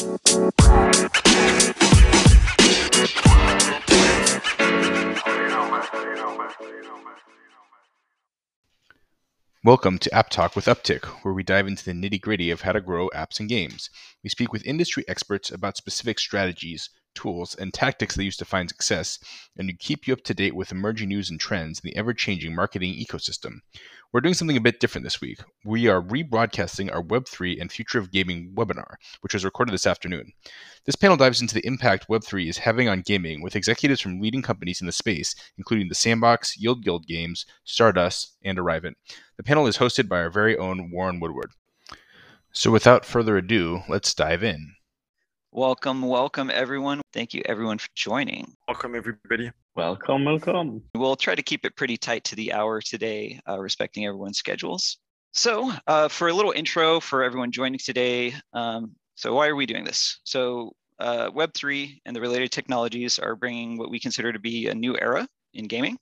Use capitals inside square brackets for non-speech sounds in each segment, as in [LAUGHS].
Welcome to App Talk with Uptick, where we dive into the nitty gritty of how to grow apps and games. We speak with industry experts about specific strategies, tools, and tactics they use to find success, and to keep you up to date with emerging news and trends in the ever changing marketing ecosystem. We're doing something a bit different this week. We are rebroadcasting our Web3 and Future of Gaming webinar, which was recorded this afternoon. This panel dives into the impact Web3 is having on gaming with executives from leading companies in the space, including the Sandbox, Yield Guild Games, Stardust, and Arrivant. The panel is hosted by our very own Warren Woodward. So without further ado, let's dive in. Welcome, welcome, everyone. Thank you, everyone, for joining. Welcome, everybody. Welcome, welcome. We'll try to keep it pretty tight to the hour today, uh, respecting everyone's schedules. So, uh, for a little intro for everyone joining today, um, so why are we doing this? So, uh, Web3 and the related technologies are bringing what we consider to be a new era in gaming.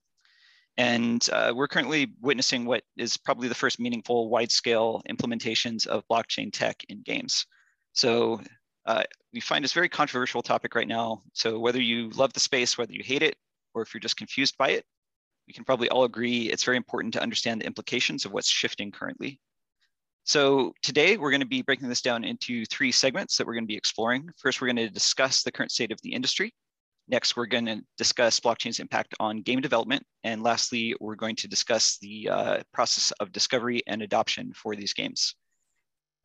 And uh, we're currently witnessing what is probably the first meaningful wide scale implementations of blockchain tech in games. So uh, we find this very controversial topic right now. So whether you love the space, whether you hate it, or if you're just confused by it, we can probably all agree it's very important to understand the implications of what's shifting currently. So today we're going to be breaking this down into three segments that we're going to be exploring. First, we're going to discuss the current state of the industry. Next, we're going to discuss blockchain's impact on game development. And lastly, we're going to discuss the uh, process of discovery and adoption for these games.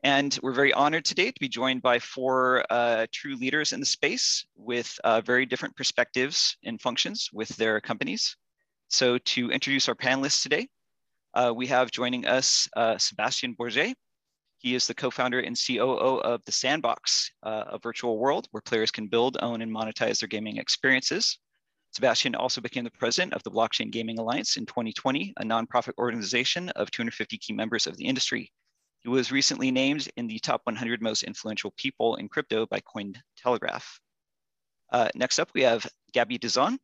And we're very honored today to be joined by four uh, true leaders in the space with uh, very different perspectives and functions with their companies. So to introduce our panelists today, uh, we have joining us uh, Sebastian Borget. He is the co-founder and COO of The Sandbox, uh, a virtual world where players can build, own, and monetize their gaming experiences. Sebastian also became the president of the Blockchain Gaming Alliance in 2020, a nonprofit organization of 250 key members of the industry he was recently named in the top 100 most influential people in crypto by Cointelegraph. Uh, next up, we have Gabby Dizon.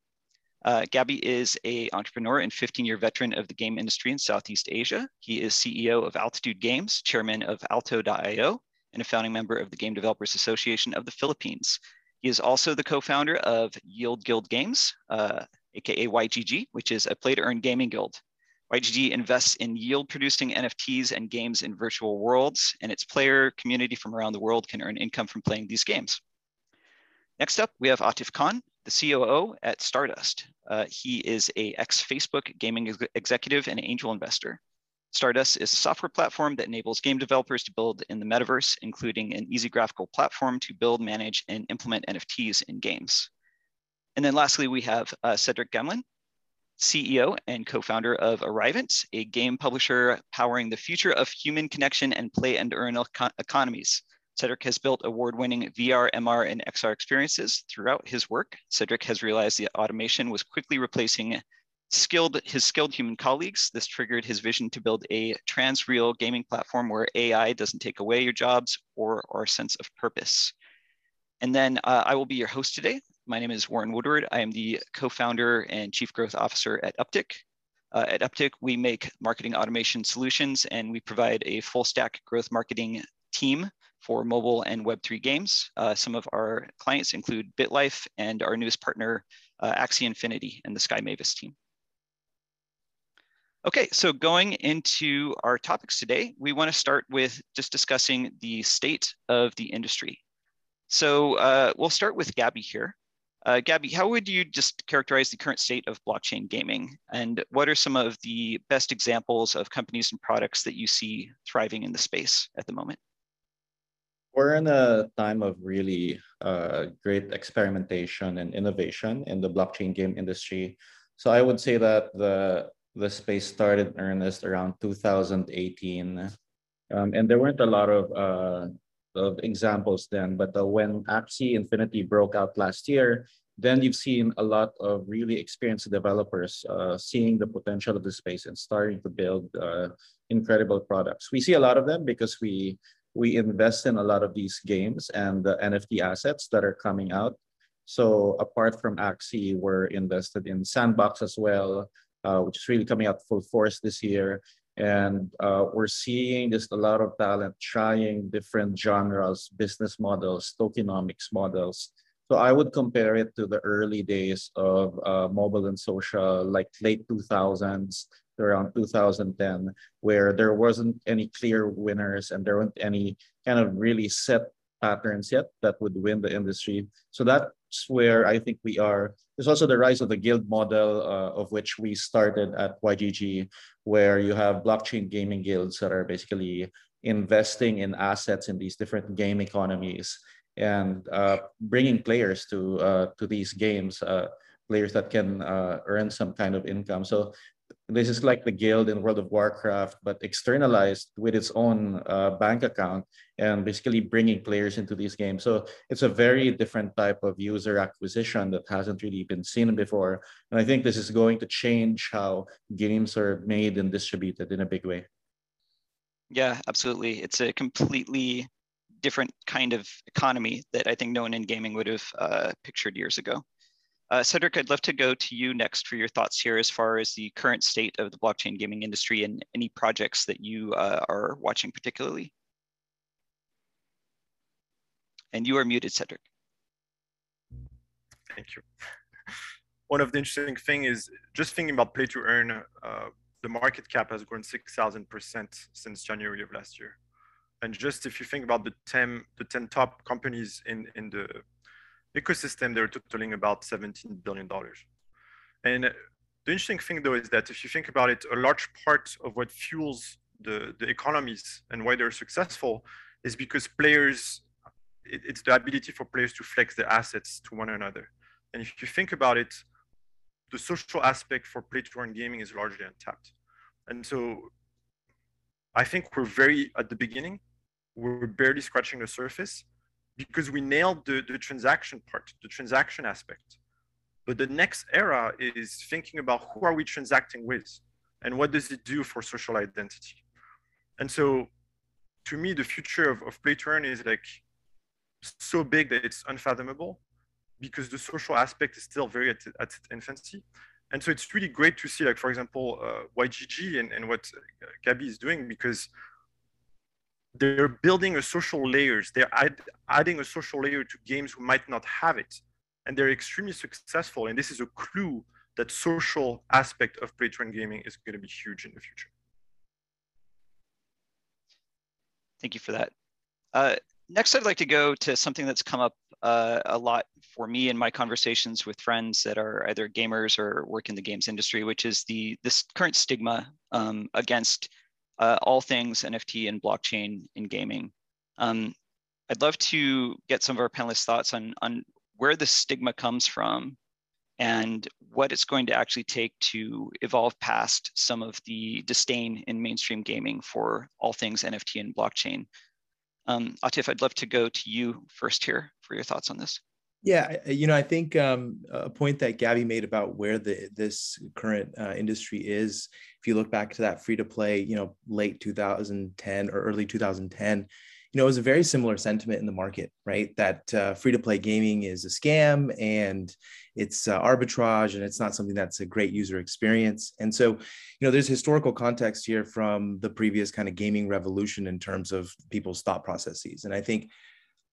Uh, Gabby is a entrepreneur and 15-year veteran of the game industry in Southeast Asia. He is CEO of Altitude Games, chairman of Alto.io, and a founding member of the Game Developers Association of the Philippines. He is also the co-founder of Yield Guild Games, uh, aka YGG, which is a play-to-earn gaming guild. YGG invests in yield producing NFTs and games in virtual worlds, and its player community from around the world can earn income from playing these games. Next up, we have Atif Khan, the COO at Stardust. Uh, he is a ex-Facebook gaming ex executive and angel investor. Stardust is a software platform that enables game developers to build in the metaverse, including an easy graphical platform to build, manage, and implement NFTs in games. And then lastly, we have uh, Cedric Gamelin. CEO and co-founder of Arrivant, a game publisher powering the future of human connection and play and earn economies. Cedric has built award-winning VR, MR, and XR experiences throughout his work. Cedric has realized the automation was quickly replacing skilled his skilled human colleagues. This triggered his vision to build a trans-real gaming platform where AI doesn't take away your jobs or our sense of purpose. And then uh, I will be your host today. My name is Warren Woodward. I am the co-founder and chief growth officer at Uptick. Uh, at Uptick, we make marketing automation solutions and we provide a full stack growth marketing team for mobile and Web3 games. Uh, some of our clients include BitLife and our newest partner, uh, Axie Infinity and the Sky Mavis team. Okay, so going into our topics today, we want to start with just discussing the state of the industry. So uh, we'll start with Gabby here. Uh, Gabby, how would you just characterize the current state of blockchain gaming? And what are some of the best examples of companies and products that you see thriving in the space at the moment? We're in a time of really uh, great experimentation and innovation in the blockchain game industry. So I would say that the the space started in earnest around 2018, um, and there weren't a lot of uh, of examples then. But uh, when Axie Infinity broke out last year, then you've seen a lot of really experienced developers uh, seeing the potential of the space and starting to build uh, incredible products. We see a lot of them because we we invest in a lot of these games and the NFT assets that are coming out. So apart from Axie, we're invested in Sandbox as well, uh, which is really coming out full force this year. And uh, we're seeing just a lot of talent trying different genres, business models, tokenomics models. So I would compare it to the early days of uh, mobile and social, like late 2000s around 2010, where there wasn't any clear winners and there weren't any kind of really set patterns yet that would win the industry. So that's where I think we are. There's also the rise of the guild model, uh, of which we started at YGG, where you have blockchain gaming guilds that are basically investing in assets in these different game economies and uh, bringing players to uh, to these games, uh, players that can uh, earn some kind of income. So this is like the guild in World of Warcraft, but externalized with its own uh, bank account and basically bringing players into these games. So it's a very different type of user acquisition that hasn't really been seen before. And I think this is going to change how games are made and distributed in a big way. Yeah, absolutely. It's a completely different kind of economy that I think no one in gaming would have uh, pictured years ago. Uh, Cedric, I'd love to go to you next for your thoughts here as far as the current state of the blockchain gaming industry and any projects that you uh, are watching particularly. And you are muted, Cedric. Thank you. One of the interesting thing is just thinking about play to earn, uh, the market cap has grown 6,000% since January of last year. And just if you think about the 10, the 10 top companies in, in the ecosystem, they're totaling about $17 billion. And the interesting thing though is that if you think about it, a large part of what fuels the, the economies and why they're successful is because players, it, it's the ability for players to flex their assets to one another. And if you think about it, the social aspect for play to earn gaming is largely untapped. And so I think we're very at the beginning, we're barely scratching the surface because we nailed the, the transaction part, the transaction aspect. But the next era is thinking about who are we transacting with and what does it do for social identity. And so to me, the future of, of play to earn is like so big that it's unfathomable because the social aspect is still very at, at its infancy. And so it's really great to see, like, for example, uh, YGG and, and what Gabby is doing because they're building a social layers. They're add, adding a social layer to games who might not have it. And they're extremely successful. And this is a clue that social aspect of earn gaming is going to be huge in the future. Thank you for that. Uh, next, I'd like to go to something that's come up uh, a lot for me in my conversations with friends that are either gamers or work in the games industry, which is the this current stigma um, against uh, all things NFT and blockchain in gaming. Um, I'd love to get some of our panelists' thoughts on, on where the stigma comes from and what it's going to actually take to evolve past some of the disdain in mainstream gaming for all things NFT and blockchain. Um, Atif, I'd love to go to you first here for your thoughts on this. Yeah, you know, I think um, a point that Gabby made about where the this current uh, industry is, if you look back to that free to play, you know, late 2010 or early 2010, you know, it was a very similar sentiment in the market, right? That uh, free to play gaming is a scam and it's uh, arbitrage and it's not something that's a great user experience. And so, you know, there's historical context here from the previous kind of gaming revolution in terms of people's thought processes. And I think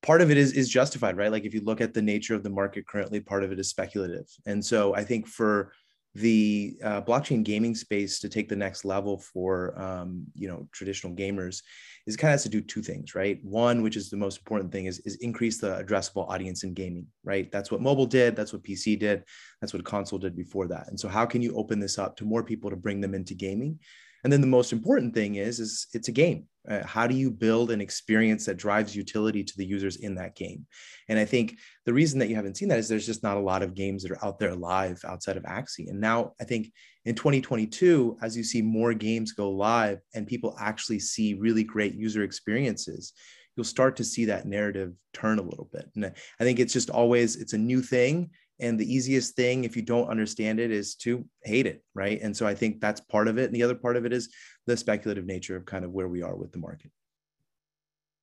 part of it is is justified right? Like if you look at the nature of the market currently part of it is speculative. And so i think for the uh, blockchain gaming space to take the next level for um, you know traditional gamers is kind of has to do two things right? One which is the most important thing is, is increase the addressable audience in gaming right? That's what mobile did that's what pc did that's what console did before that. And so how can you open this up to more people to bring them into gaming and then the most important thing is is it's a game uh, how do you build an experience that drives utility to the users in that game? And i think the reason that you haven't seen that is there's just not a lot of games that are out there live outside of axie. And now i think in 2022 as you see more games go live and people actually see really great user experiences you'll start to see that narrative turn a little bit. And i think it's just always it's a new thing and the easiest thing if you don't understand it is to hate it right and so i think that's part of it and the other part of it is the speculative nature of kind of where we are with the market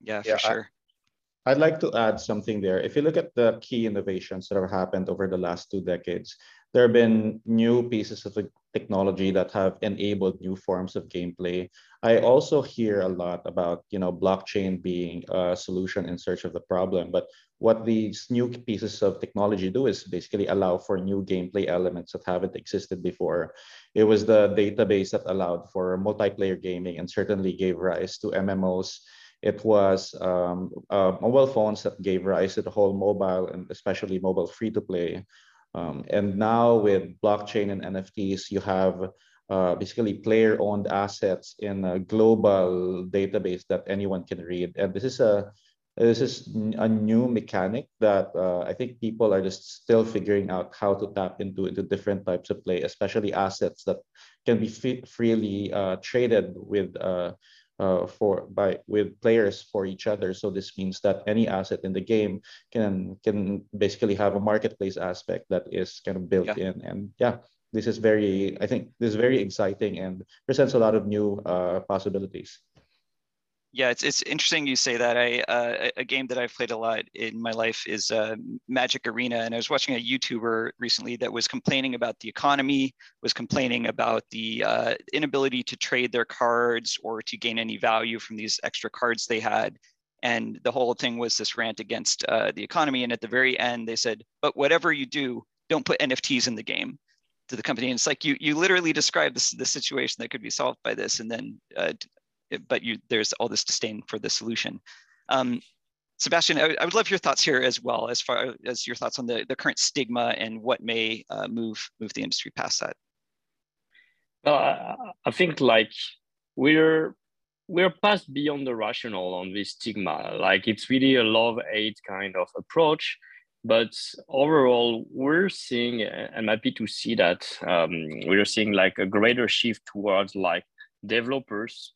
yeah for yeah, sure I'd like to add something there. If you look at the key innovations that have happened over the last two decades, there have been new pieces of technology that have enabled new forms of gameplay. I also hear a lot about you know blockchain being a solution in search of the problem, but what these new pieces of technology do is basically allow for new gameplay elements that haven't existed before. It was the database that allowed for multiplayer gaming and certainly gave rise to MMOs. It was um, uh, mobile phones that gave rise to the whole mobile and especially mobile free to play um, and now with blockchain and NFTs, you have uh, basically player-owned assets in a global database that anyone can read. And this is a this is a new mechanic that uh, I think people are just still figuring out how to tap into into different types of play, especially assets that can be freely uh, traded with uh, uh, for by with players for each other. So this means that any asset in the game can can basically have a marketplace aspect that is kind of built yeah. in. And yeah, this is very I think this is very exciting and presents a lot of new uh, possibilities. Yeah, it's it's interesting you say that. I uh, a game that I've played a lot in my life is uh, Magic Arena, and I was watching a YouTuber recently that was complaining about the economy, was complaining about the uh, inability to trade their cards or to gain any value from these extra cards they had, and the whole thing was this rant against uh, the economy. And at the very end, they said, "But whatever you do, don't put NFTs in the game." To the company, and it's like you you literally described this the situation that could be solved by this, and then uh, but you, there's all this disdain for the solution. Um, Sebastian, I, I, would love your thoughts here as well, as far as your thoughts on the, the current stigma and what may uh, move move the industry past that. I, I think like we're we're past beyond the rational on this stigma. Like it's really a love hate kind of approach. But overall, we're seeing, I'm happy to see that um, we're seeing like a greater shift towards like developers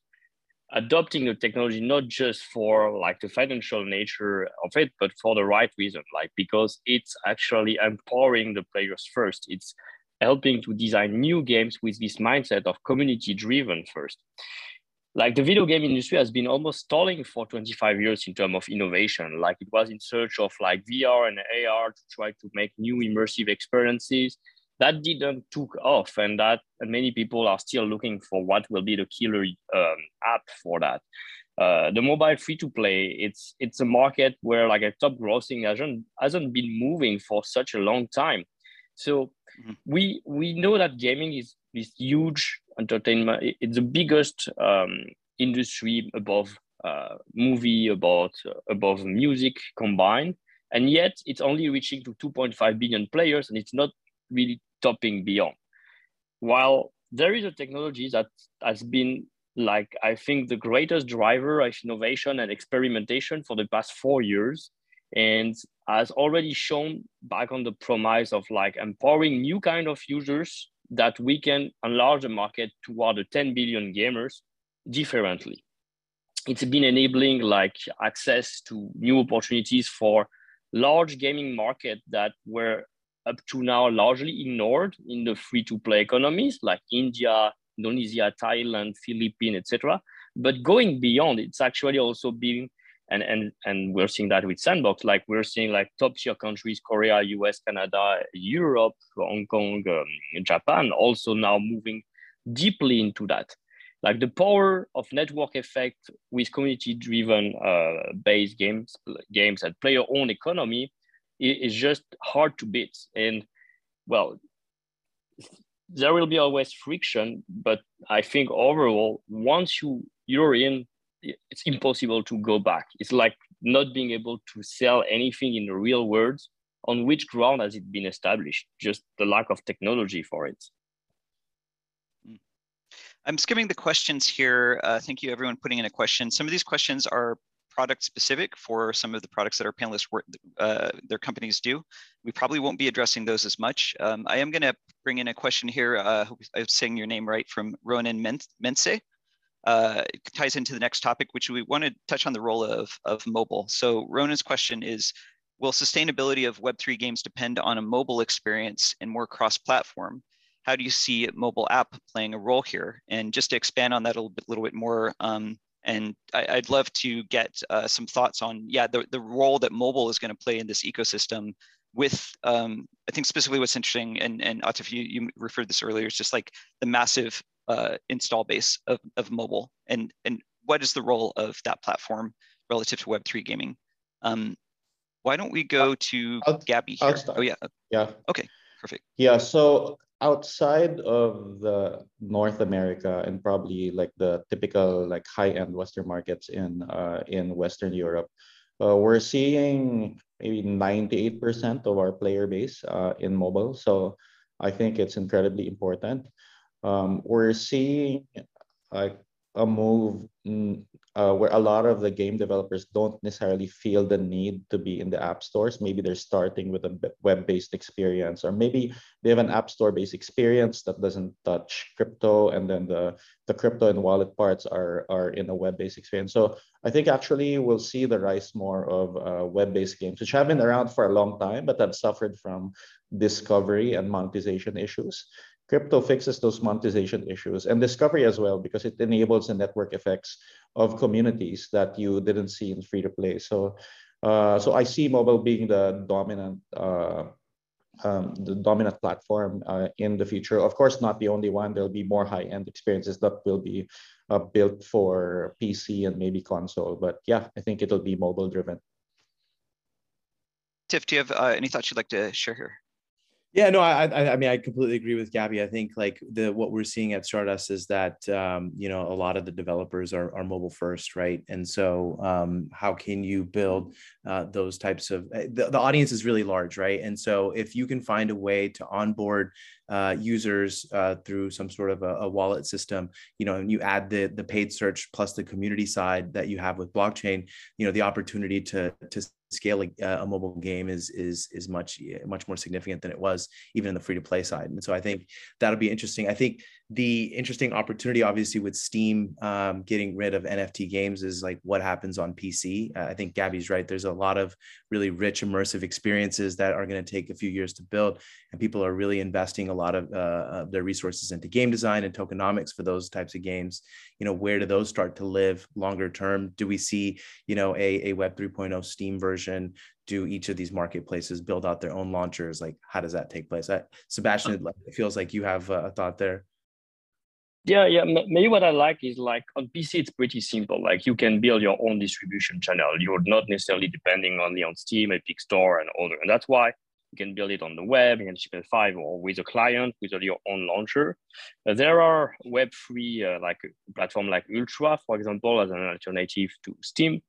adopting the technology not just for like the financial nature of it but for the right reason like because it's actually empowering the players first. It's helping to design new games with this mindset of community driven first. Like the video game industry has been almost stalling for 25 years in terms of innovation. Like it was in search of like vr and ar to try to make new immersive experiences that didn't took off and that and many people are still looking for what will be the killer um, app for that uh, the mobile free to play it's it's a market where like a top grossing hasn't hasn't been moving for such a long time so mm-hmm. we we know that gaming is this huge entertainment it's the biggest um, industry above uh, movie about uh, above music combined and yet it's only reaching to 2.5 billion players and it's not really topping beyond. While there is a technology that has been like I think the greatest driver of innovation and experimentation for the past four years, and has already shown back on the promise of like empowering new kind of users that we can enlarge the market toward the 10 billion gamers differently. It's been enabling like access to new opportunities for large gaming market that were up to now largely ignored in the free-to-play economies like India, Indonesia, Thailand, Philippines, etc. But going beyond, it's actually also being and and and we're seeing that with Sandbox. Like we're seeing like top tier countries, Korea, US, Canada, Europe, Hong Kong, um, Japan, also now moving deeply into that. Like the power of network effect with community-driven uh, based games, games and player-owned economy is just hard to beat. And well, there will be always friction, but I think overall, once you you're in, it's impossible to go back. It's like not being able to sell anything in the real world. On which ground has it been established? Just the lack of technology for it. Hmm. I'm skimming the questions here. Uh, thank you, everyone, putting in a question. Some of these questions are product specific for some of the products that our panelists work, uh, their companies do. We probably won't be addressing those as much. Um, I am going to bring in a question here. Uh, I'm saying your name right from Ronan Mense. Uh, it ties into the next topic, which we want to touch on the role of, of mobile. So Ronan's question is, will sustainability of Web3 games depend on a mobile experience and more cross-platform? How do you see mobile app playing a role here? And just to expand on that a little bit, little bit more, um, And I, would love to get uh, some thoughts on, yeah, the, the role that mobile is going to play in this ecosystem with, um, I think specifically what's interesting, and, and Atif, you, you referred this earlier, is just like the massive uh, install base of, of mobile and, and what is the role of that platform relative to Web3 gaming? Um, why don't we go to I'll, Gabby here? Oh yeah. Yeah. Okay, perfect. Yeah, so outside of the North America and probably like the typical like high-end Western markets in uh, in Western Europe, uh, we're seeing maybe 98% of our player base uh, in mobile. So I think it's incredibly important. Um, we're seeing like a move uh, where a lot of the game developers don't necessarily feel the need to be in the app stores. Maybe they're starting with a web-based experience, or maybe they have an app store-based experience that doesn't touch crypto, and then the, the crypto and wallet parts are, are in a web-based experience. So I think actually we'll see the rise more of uh, web-based games, which have been around for a long time, but have suffered from discovery and monetization issues crypto fixes those monetization issues and discovery as well because it enables the network effects of communities that you didn't see in free to play so uh, so i see mobile being the dominant uh, um, the dominant platform uh, in the future. Of course not the only one. There'll be more high-end experiences that will be uh, built for pc and maybe console but yeah i think it'll be mobile driven tiff do you have uh, any thoughts you'd like to share here yeah, no, I, I, I mean, I completely agree with Gabby. I think like the what we're seeing at Stardust is that um, you know a lot of the developers are, are mobile first, right? And so, um, how can you build uh, those types of eh, the, the audience is really large, right? And so, if you can find a way to onboard uh, users uh, through some sort of a, a, wallet system, you know, and you add the the paid search plus the community side that you have with blockchain, you know, the opportunity to to scale a, mobile game is is is much much more significant than it was even in the free to play side. And so i think that'll be interesting. I think the interesting opportunity obviously with steam um, getting rid of nft games is like what happens on pc uh, i think gabby's right. There's a lot of really rich immersive experiences that are going to take a few years to build and people are really investing a lot of uh, their resources into game design and tokenomics for those types of games. You know where do those start to live longer term? Do we see you know a, a web 3.0 steam version do each of these marketplaces build out their own launchers? Like how does that take place? I, sebastian it feels like you have a thought there yeah yeah. Maybe what i like is like on pc it's pretty simple. Like you can build your own distribution channel. You're not necessarily depending only on steam epic store and other and that's why you can build it on the web you can in HTML5 or with a client with your own launcher. Uh, there are Web3 uh, like platform like Ultra, for example, as an alternative to Steam.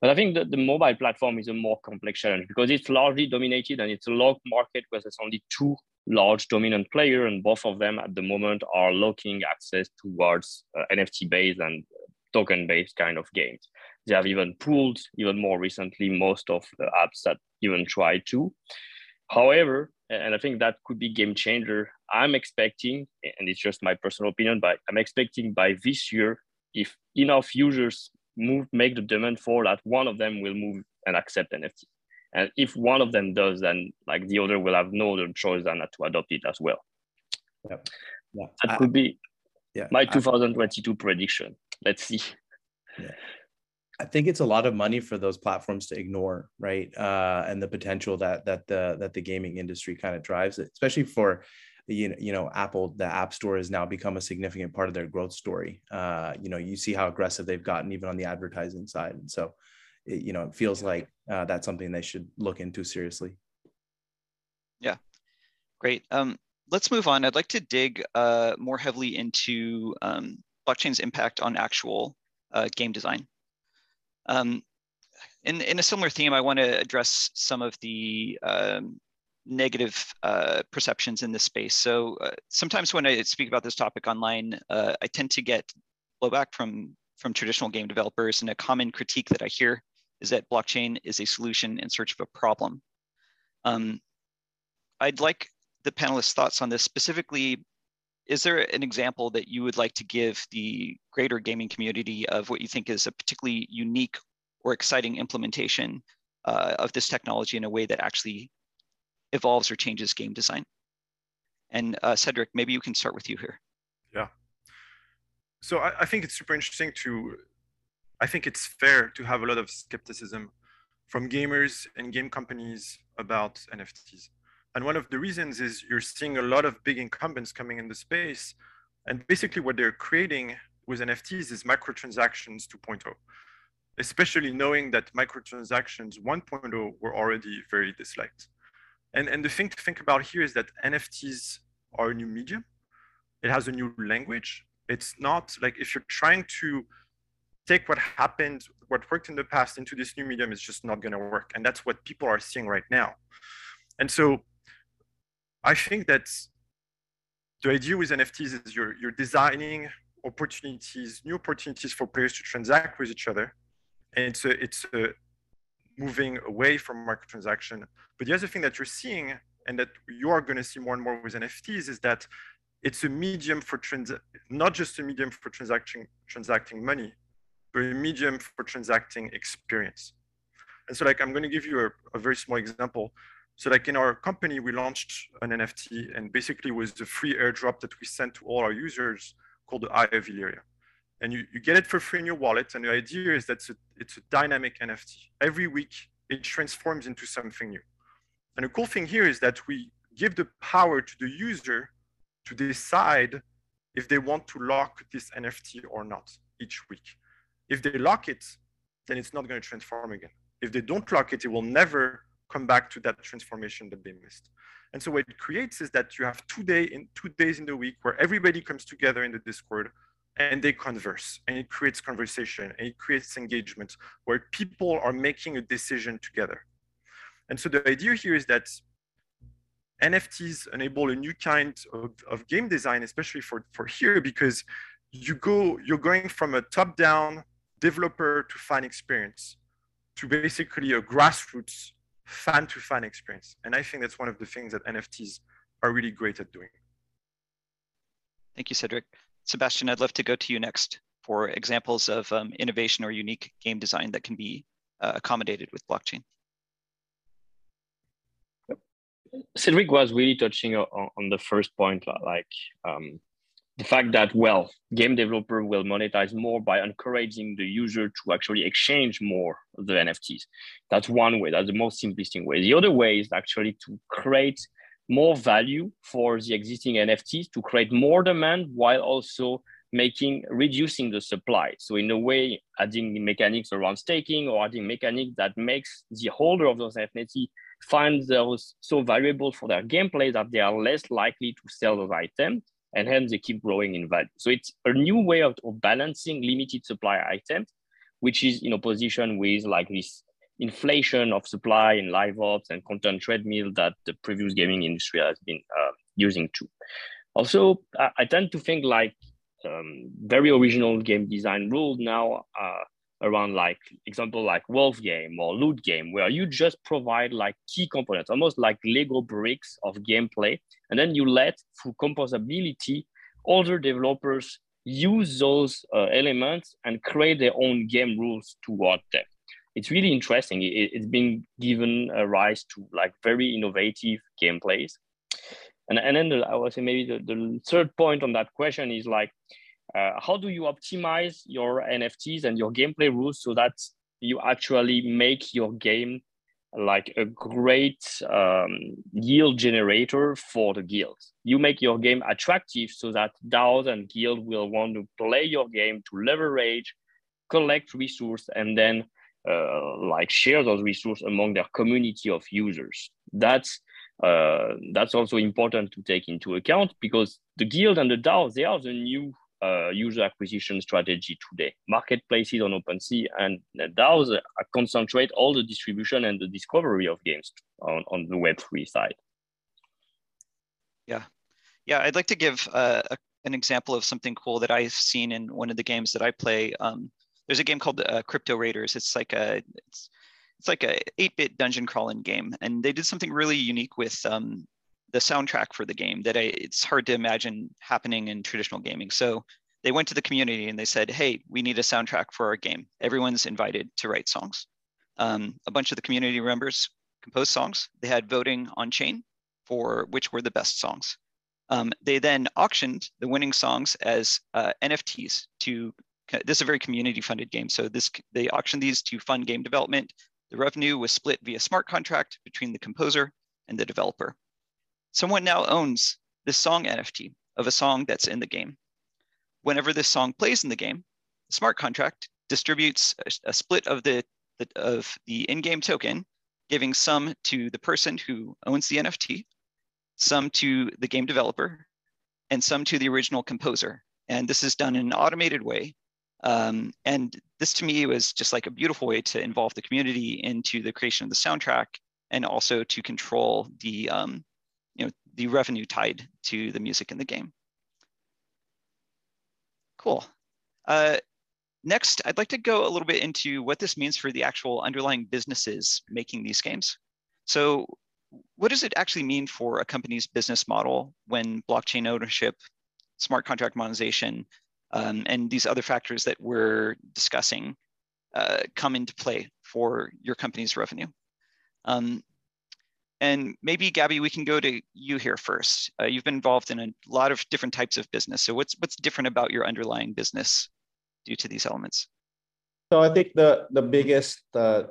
But I think that the mobile platform is a more complex challenge because it's largely dominated and it's a locked market where there's only two large dominant player and both of them at the moment are locking access towards uh, NFT based and token based kind of games. They have even pulled even more recently most of the apps that even try to. However, and I think that could be game changer. I'm expecting, and it's just my personal opinion, but I'm expecting by this year, if enough users move, make the demand for that, one of them will move and accept NFT. And if one of them does, then like the other will have no other choice than to adopt it as well. Yep. Yeah. That could be yeah. my 2022 I, prediction. Let's see. Yeah. I think it's a lot of money for those platforms to ignore, right? Uh, and the potential that that the that the gaming industry kind of drives it, especially for you know, you know, Apple, the App Store has now become a significant part of their growth story. Uh, you know, you see how aggressive they've gotten even on the advertising side, and so, it, you know, it feels like uh, that's something they should look into seriously. Yeah, great. Um, let's move on. I'd like to dig uh, more heavily into um, blockchain's impact on actual uh, game design. Um, in, in a similar theme, I want to address some of the um, negative uh, perceptions in this space. So uh, sometimes when I speak about this topic online, uh, I tend to get blowback from, from traditional game developers. And a common critique that I hear is that blockchain is a solution in search of a problem. Um, I'd like the panelists' thoughts on this specifically is there an example that you would like to give the greater gaming community of what you think is a particularly unique or exciting implementation uh, of this technology in a way that actually evolves or changes game design? And uh, Cedric, maybe you can start with you here. Yeah. So I, I think it's super interesting to I think it's fair to have a lot of skepticism from gamers and game companies about NFTs. And one of the reasons is you're seeing a lot of big incumbents coming in the space. And basically what they're creating with NFTs is microtransactions 2.0, especially knowing that microtransactions 1.0 were already very disliked. And, and the thing to think about here is that NFTs are a new medium. It has a new language. It's not like if you're trying to take what happened, what worked in the past into this new medium is just not going to work. And that's what people are seeing right now. And so I think that the idea with NFTs is you're, you're designing opportunities, new opportunities for players to transact with each other. And it's a, it's a moving away from microtransaction. But the other thing that you're seeing and that you are going to see more and more with NFTs is that it's a medium for trans not just a medium for transacting transacting money, but a medium for transacting experience. And so like I'm going to give you a, a very small example. So like in our company, we launched an NFT and basically was the free airdrop that we sent to all our users called the Eye of Illyria. And you, you get it for free in your wallet. And the idea is that it's a, it's a dynamic NFT. Every week, it transforms into something new. And the cool thing here is that we give the power to the user to decide if they want to lock this NFT or not each week. If they lock it, then it's not going to transform again. If they don't lock it, it will never come back to that transformation that they missed. And so what it creates is that you have two day in two days in the week where everybody comes together in the Discord and they converse and it creates conversation and it creates engagement where people are making a decision together. And so the idea here is that NFTs enable a new kind of, of game design, especially for, for here, because you go, you're going from a top-down developer to fan experience to basically a grassroots fan to fan experience. And I think that's one of the things that NFTs are really great at doing. Thank you, Cedric. Sebastian, I'd love to go to you next for examples of um, innovation or unique game design that can be uh, accommodated with blockchain. Cedric was really touching on, on the first point, like um, the fact that, well, game developer will monetize more by encouraging the user to actually exchange more of the NFTs. That's one way, that's the most simplistic way. The other way is actually to create more value for the existing NFTs to create more demand while also making reducing the supply. So in a way, adding mechanics around staking or adding mechanics that makes the holder of those NFT find those so valuable for their gameplay that they are less likely to sell those items and hence they keep growing in value. So it's a new way of, of balancing limited supply items, which is in opposition with like this inflation of supply in live ops and content treadmill that the previous gaming industry has been uh, using too. Also, I, I, tend to think like um, very original game design rules now uh, around like example like wolf game or loot game where you just provide like key components almost like lego bricks of gameplay and then you let through composability other developers use those uh, elements and create their own game rules toward them it's really interesting. It, has been given a rise to like very innovative gameplays. And, and then the, I would say maybe the, the third point on that question is like, how do you optimize your NFTs and your gameplay rules so that you actually make your game like a great um, yield generator for the guilds. You make your game attractive so that DAOs and guild will want to play your game to leverage, collect resource, and then uh, like share those resources among their community of users. That's uh, that's also important to take into account because the guild and the DAO they are the new uh, user acquisition strategy today. Marketplaces on OpenSea and DAOs concentrate all the distribution and the discovery of games on, on the Web3 side. Yeah, yeah. I'd like to give uh, a, an example of something cool that I've seen in one of the games that I play. Um, there's a game called uh, Crypto Raiders. It's like a it's it's like a 8-bit dungeon crawling game, and they did something really unique with um, the soundtrack for the game that I, it's hard to imagine happening in traditional gaming. So they went to the community and they said, "Hey, we need a soundtrack for our game. Everyone's invited to write songs." Um, a bunch of the community members composed songs. They had voting on chain for which were the best songs. Um, they then auctioned the winning songs as uh, NFTs to this is a very community funded game. So this they auctioned these to fund game development. The revenue was split via smart contract between the composer and the developer. Someone now owns this song NFT of a song that's in the game. Whenever this song plays in the game, the smart contract distributes a, a split of the, the of the in-game token, giving some to the person who owns the NFT, some to the game developer, and some to the original composer. And this is done in an automated way. Um, and this to me was just like a beautiful way to involve the community into the creation of the soundtrack and also to control the, um, the revenue tied to the music in the game. Cool. Uh, next, I'd like to go a little bit into what this means for the actual underlying businesses making these games. So what does it actually mean for a company's business model when blockchain ownership, smart contract monetization, um, and these other factors that we're discussing uh, come into play for your company's revenue? Um, and maybe Gabby, we can go to you here first. Uh, you've been involved in a lot of different types of business. So what's what's different about your underlying business due to these elements? So I think the the biggest uh,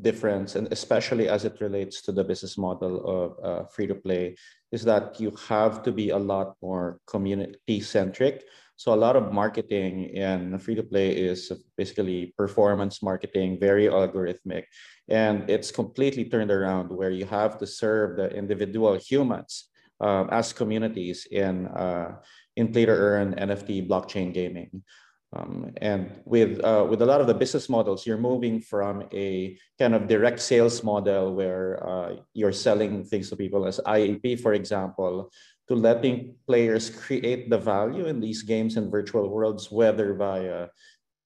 difference, and especially as it relates to the business model of uh, free to play, is that you have to be a lot more community centric. So a lot of marketing in free to play is basically performance marketing, very algorithmic, and it's completely turned around where you have to serve the individual humans um, as communities in uh, in play to earn NFT blockchain gaming. Um, and with uh, with a lot of the business models, you're moving from a kind of direct sales model where uh, you're selling things to people as IAP, for example, to letting players create the value in these games and virtual worlds, whether via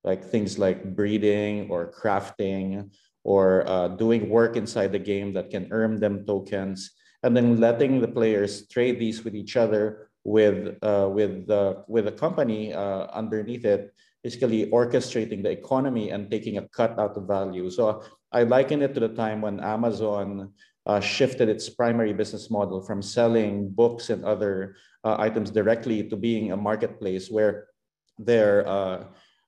like things like breeding or crafting or uh, doing work inside the game that can earn them tokens, and then letting the players trade these with each other with uh, with the with a company uh, underneath it, basically orchestrating the economy and taking a cut out of value. So I liken it to the time when Amazon uh, shifted its primary business model from selling books and other uh, items directly to being a marketplace where their uh,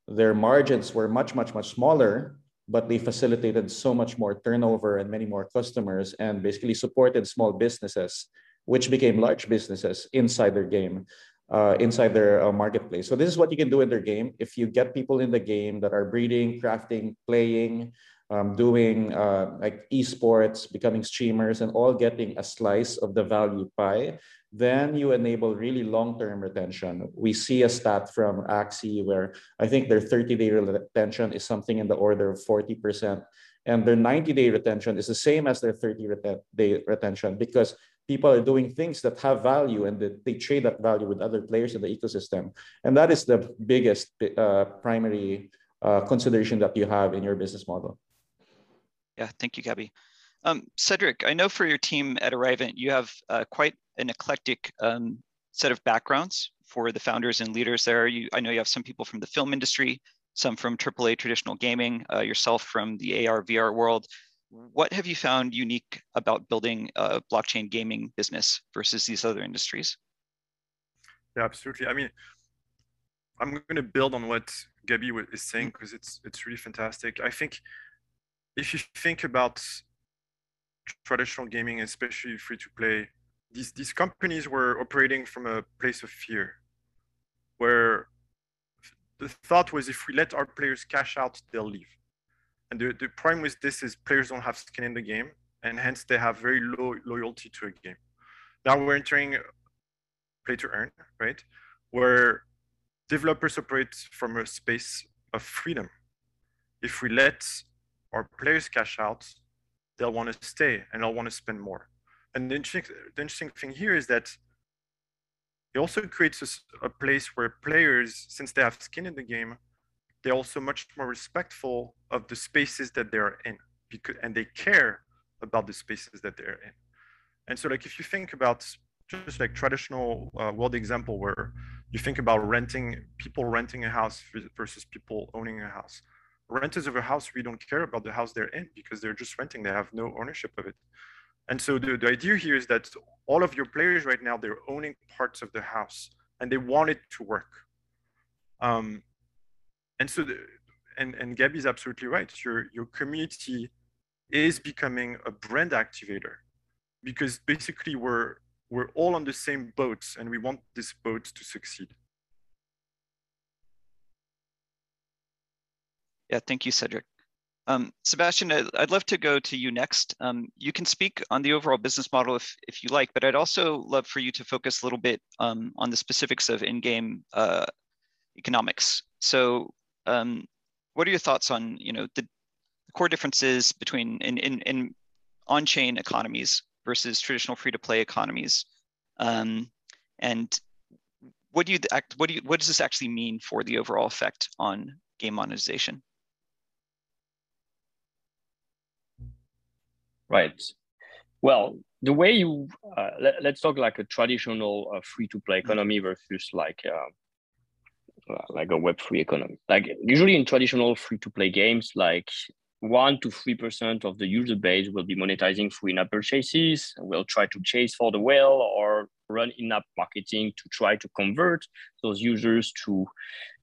their margins were much much much smaller but they facilitated so much more turnover and many more customers and basically supported small businesses which became large businesses inside their game, uh, inside their uh, marketplace. So this is what you can do in their game. If you get people in the game that are breeding, crafting, playing, um, doing uh, like esports, becoming streamers, and all getting a slice of the value pie, then you enable really long-term retention. We see a stat from Axie where I think their 30-day retention is something in the order of 40%, and their 90-day retention is the same as their 30-day retention because people are doing things that have value and that they trade that value with other players in the ecosystem. And that is the biggest uh, primary uh, consideration that you have in your business model. Yeah, thank you, Gabby. Um, Cedric, I know for your team at Arrivant, you have uh, quite an eclectic um, set of backgrounds for the founders and leaders there. You, I know you have some people from the film industry, some from AAA traditional gaming, uh, yourself from the AR VR world what have you found unique about building a blockchain gaming business versus these other industries? Yeah, absolutely. I mean, I'm going to build on what Gabby is saying because mm-hmm. it's it's really fantastic. I think if you think about traditional gaming, especially free to play, these these companies were operating from a place of fear, where the thought was if we let our players cash out, they'll leave. And the, the problem with this is players don't have skin in the game, and hence they have very low loyalty to a game. Now we're entering play to earn, right? Where developers operate from a space of freedom. If we let our players cash out, they'll want to stay and they'll want to spend more. And the interesting, the interesting thing here is that it also creates a, a place where players, since they have skin in the game, they're also much more respectful of the spaces that they're in because and they care about the spaces that they're in and so like if you think about just like traditional uh, world example where you think about renting people renting a house versus people owning a house renters of a house we don't care about the house they're in because they're just renting they have no ownership of it and so the, the idea here is that all of your players right now they're owning parts of the house and they want it to work um, and so the, and and Gabby is absolutely right. Your your community is becoming a brand activator because basically we're we're all on the same boat and we want this boat to succeed. Yeah, thank you, Cedric. Um, Sebastian, I'd love to go to you next. Um, you can speak on the overall business model if, if you like, but I'd also love for you to focus a little bit um, on the specifics of in-game uh, economics. So um, what are your thoughts on you know, the core differences between in, in, in on-chain economies versus traditional free-to-play economies? Um, and what do you what do you, what does this actually mean for the overall effect on game monetization? Right. Well, the way you uh, let, us talk like a traditional uh, free-to-play mm-hmm. economy versus like uh, uh, like a Web3 economy. Like usually in traditional free-to-play games, like one to three percent of the user base will be monetizing through in-app purchases. We'll try to chase for the whale or run in-app marketing to try to convert those users to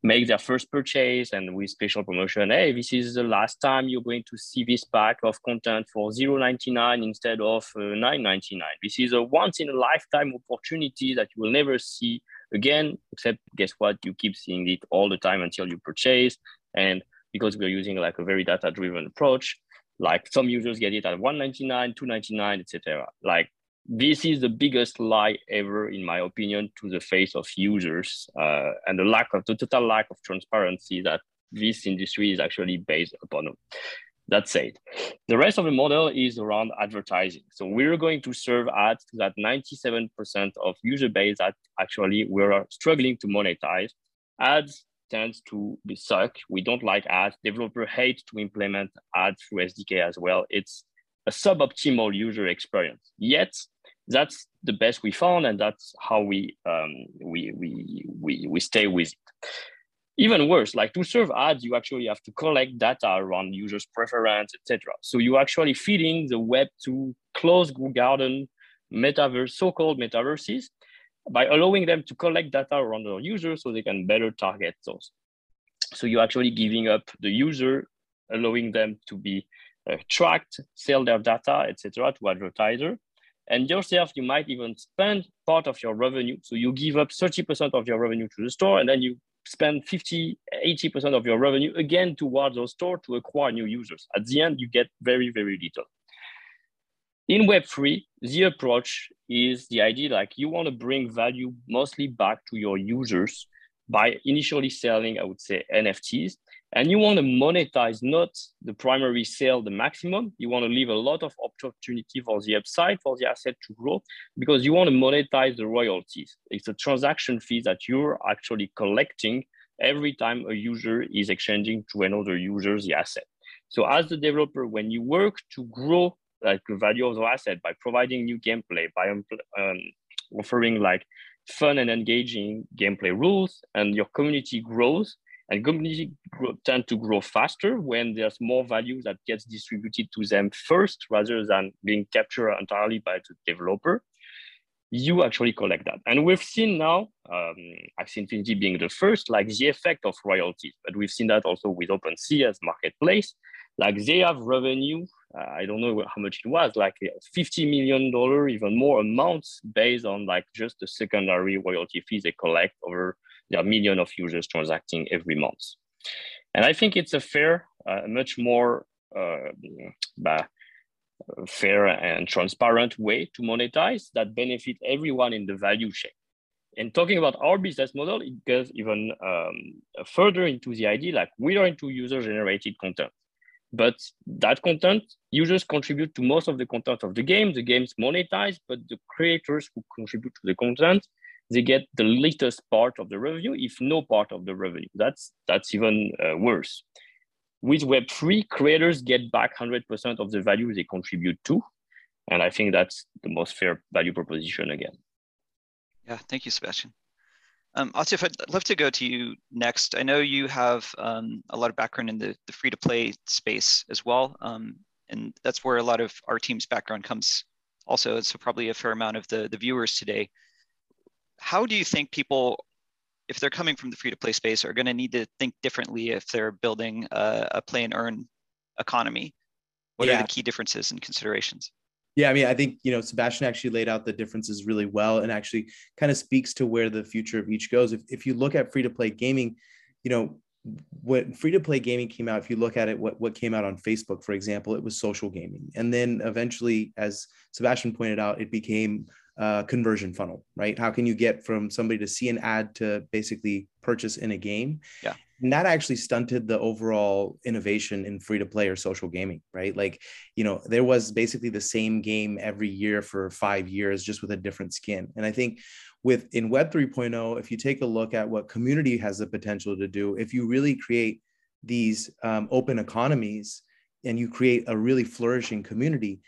make their first purchase and with special promotion. Hey, this is the last time you're going to see this pack of content for 0.99 instead of uh, 9.99. This is a once in a lifetime opportunity that you will never see again. Except guess what? You keep seeing it all the time until you purchase and because we're using like a very data driven approach. Like some users get it at 199 299 etc like this is the biggest lie ever in my opinion to the face of users uh, and the lack of the total lack of transparency that this industry is actually based upon. That said the rest of the model is around advertising. So we're going to serve ads to that 97% of user base that actually we're struggling to monetize. Ads tends to be suck. We don't like ads. Developer hate to implement ads through SDK as well. It's a suboptimal user experience. Yet that's the best we found, and that's how we um, we, we we we stay with it. Even worse, like to serve ads, you actually have to collect data around users' preference, etc. So you're actually feeding the web to closed garden metaverse, so-called metaverses, by allowing them to collect data around their users so they can better target those. So you're actually giving up the user, allowing them to be uh, tracked, sell their data, etc., to advertiser. And yourself, you might even spend part of your revenue. So you give up 30% of your revenue to the store, and then you spend 50, 80% of your revenue again towards those store to acquire new users. At the end, you get very, very little. In Web3, the approach is the idea like you want to bring value mostly back to your users by initially selling, I would say, NFTs. And you want to monetize not the primary sale, the maximum. You want to leave a lot of opportunity for the upside for the asset to grow because you want to monetize the royalties. It's a transaction fee that you're actually collecting every time a user is exchanging to another user the asset. So as the developer, when you work to grow like the value of the asset by providing new gameplay, by um, um, offering like fun and engaging gameplay rules, and your community grows. And community grow, tend to grow faster when there's more value that gets distributed to them first, rather than being captured entirely by the developer. You actually collect that, and we've seen now, um, Infinity being the first, like the effect of royalties. But we've seen that also with OpenSea as marketplace, like they have revenue uh, i don't know how much it was like uh, 50 million dollar even more amounts based on like just the secondary royalty fees they collect over their million of users transacting every month and i think it's a fair uh, much more uh, bah, fair and transparent way to monetize that benefit everyone in the value chain and talking about our business model, it goes even um, further into the idea like we are into user generated content. But that content, users contribute to most of the content of the game. The game's monetized, but the creators who contribute to the content, they get the latest part of the revenue, if no part of the revenue. That's that's even uh, worse. With Web3, creators get back 100% of the value they contribute to. And I think that's the most fair value proposition again. Yeah, thank you, Sebastian. Um, Atif, I'd love to go to you next. I know you have um, a lot of background in the, the free-to-play space as well, um, and that's where a lot of our team's background comes also, so probably a fair amount of the, the viewers today. How do you think people, if they're coming from the free to play space, are going to need to think differently if they're building a, a play and earn economy. What yeah. are the key differences and considerations? Yeah, I mean, I think you know Sebastian actually laid out the differences really well, and actually kind of speaks to where the future of each goes. If if you look at free to play gaming, you know, when free to play gaming came out, if you look at it, what, what came out on Facebook, for example, it was social gaming. And then eventually, as Sebastian pointed out, it became a conversion funnel, right? How can you get from somebody to see an ad to basically purchase in a game? Yeah. And that actually stunted the overall innovation in free to play or social gaming, right? Like, you know, there was basically the same game every year for five years, just with a different skin. And I think with in web 3.0 if you take a look at what community has the potential to do if you really create these um, open economies and you create a really flourishing community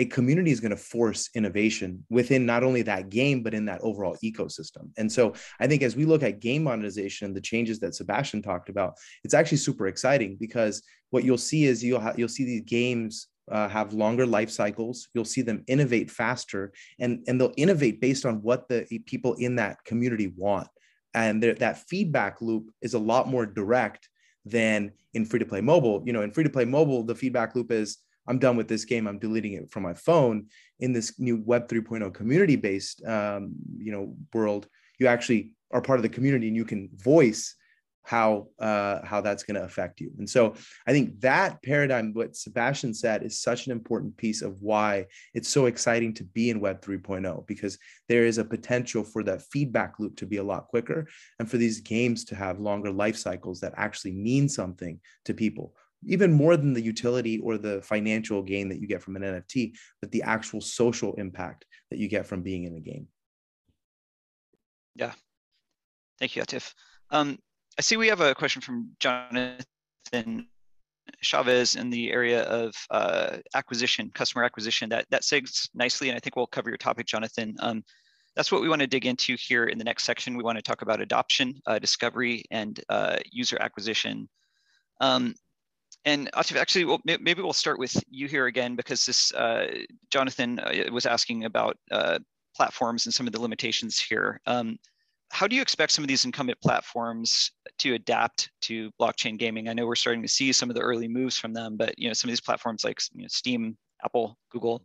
a community is going to force innovation within not only that game but in that overall ecosystem and so i think as we look at game monetization and the changes that sebastian talked about it's actually super exciting because what you'll see is you'll ha- you'll see these games uh, have longer life cycles. You'll see them innovate faster, and and they'll innovate based on what the people in that community want. And that feedback loop is a lot more direct than in free to play mobile. You know, in free to play mobile, the feedback loop is I'm done with this game. I'm deleting it from my phone. In this new Web 3.0 community based, um, you know, world, you actually are part of the community and you can voice how uh, how that's going to affect you. And so I think that paradigm, what Sebastian said, is such an important piece of why it's so exciting to be in Web 3.0 because there is a potential for that feedback loop to be a lot quicker and for these games to have longer life cycles that actually mean something to people. Even more than the utility or the financial gain that you get from an NFT, but the actual social impact that you get from being in a game. Yeah. Thank you, Atif. Um, I see we have a question from Jonathan Chavez in the area of uh, acquisition, customer acquisition. That that segs nicely, and I think we'll cover your topic, Jonathan. Um, that's what we want to dig into here in the next section. We want to talk about adoption, uh, discovery, and uh, user acquisition. Um, and Atif, actually, well, maybe we'll start with you here again because this uh, Jonathan uh, was asking about uh, platforms and some of the limitations here. Um, how do you expect some of these incumbent platforms to adapt to blockchain gaming? I know we're starting to see some of the early moves from them, but you know some of these platforms like you know, Steam, Apple, Google,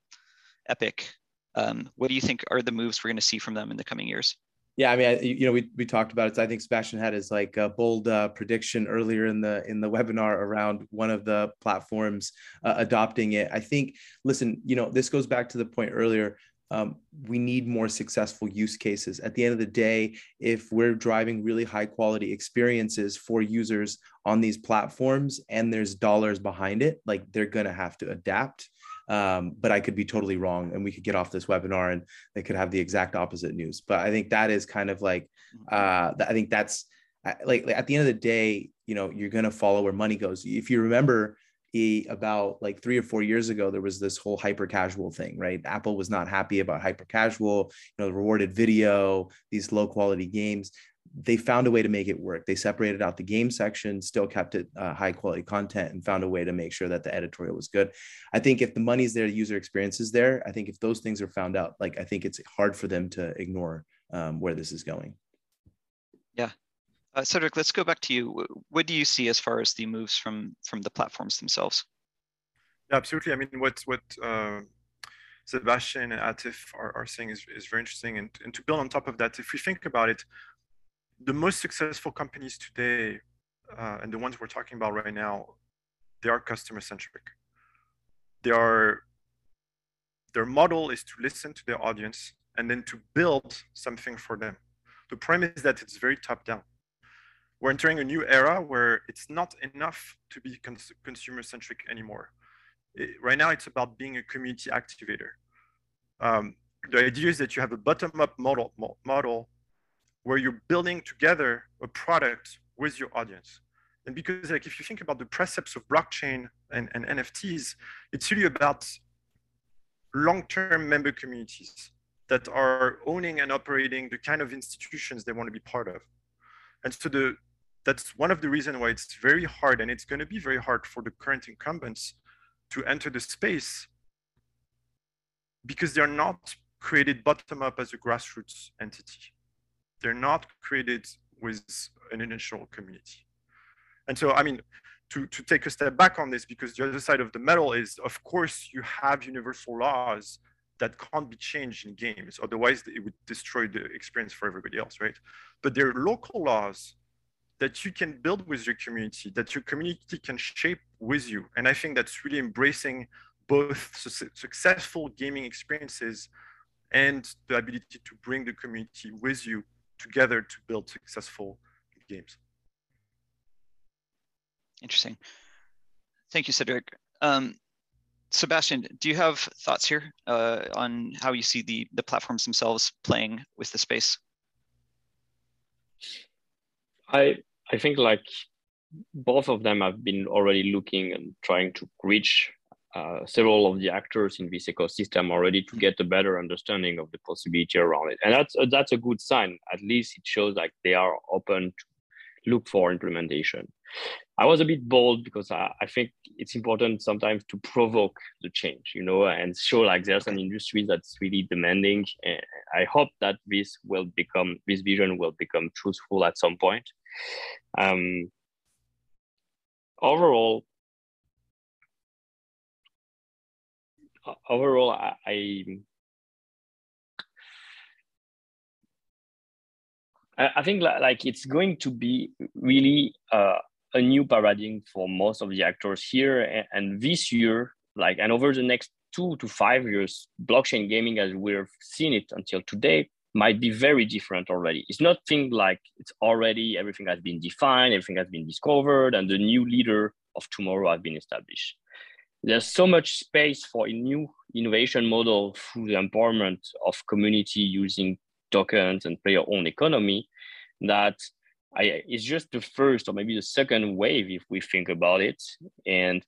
Epic. Um, what do you think are the moves we're going to see from them in the coming years? Yeah, I mean, I, you know, we, we talked about it. I think Sebastian had his like a bold uh, prediction earlier in the in the webinar around one of the platforms uh, adopting it. I think, listen, you know, this goes back to the point earlier um, we need more successful use cases. At the end of the day, if we're driving really high quality experiences for users on these platforms and there's dollars behind it, like they're going to have to adapt. Um, but I could be totally wrong and we could get off this webinar and they could have the exact opposite news. But I think that is kind of like, mm-hmm. uh, I think that's like, like at the end of the day, you know, you're going to follow where money goes. If you remember, about like three or four years ago, there was this whole hyper casual thing, right? Apple was not happy about hyper casual, you know, rewarded video, these low quality games. They found a way to make it work. They separated out the game section, still kept it uh, high quality content, and found a way to make sure that the editorial was good. I think if the money's there, the user experience is there. I think if those things are found out, like I think it's hard for them to ignore um, where this is going. Yeah, uh, Cedric, let's go back to you. What do you see as far as the moves from from the platforms themselves? Yeah, absolutely. I mean, what what uh, Sebastian and Atif are, are saying is, is very interesting. And, and to build on top of that, if we think about it, the most successful companies today, uh, and the ones we're talking about right now, they are customer centric. They are their model is to listen to their audience and then to build something for them. The premise is that it's very top down we're entering a new era where it's not enough to be cons consumer centric anymore. It, right now, it's about being a community activator. Um, the idea is that you have a bottom up model, model where you're building together a product with your audience. And because like if you think about the precepts of blockchain and, and NFTs, it's really about long-term member communities that are owning and operating the kind of institutions they want to be part of. And so the, that's one of the reasons why it's very hard and it's going to be very hard for the current incumbents to enter the space because they're not created bottom up as a grassroots entity. They're not created with an initial community. And so, I mean, to, to take a step back on this, because the other side of the medal is, of course, you have universal laws that can't be changed in games. Otherwise, it would destroy the experience for everybody else, right? But there are local laws that you can build with your community, that your community can shape with you. And I think that's really embracing both su successful gaming experiences and the ability to bring the community with you together to build successful games. Interesting. Thank you, Cedric. Um, Sebastian, do you have thoughts here uh, on how you see the, the platforms themselves playing with the space? I I think like both of them have been already looking and trying to reach uh, several of the actors in this ecosystem already to get a better understanding of the possibility around it, and that's uh, that's a good sign. At least it shows like they are open to look for implementation. I was a bit bold because I, I think it's important sometimes to provoke the change, you know, and show like there's an industry that's really demanding. And I hope that this will become, this vision will become truthful at some point. Um, overall, overall, I, I I think like it's going to be really uh, a new paradigm for most of the actors here. And this year, like, and over the next two to five years, blockchain gaming as we've seen it until today might be very different already. It's not nothing like it's already everything has been defined, everything has been discovered, and the new leader of tomorrow has been established. There's so much space for a new innovation model through the empowerment of community using tokens and player owned economy that I, it's just the first or maybe the second wave if we think about it. And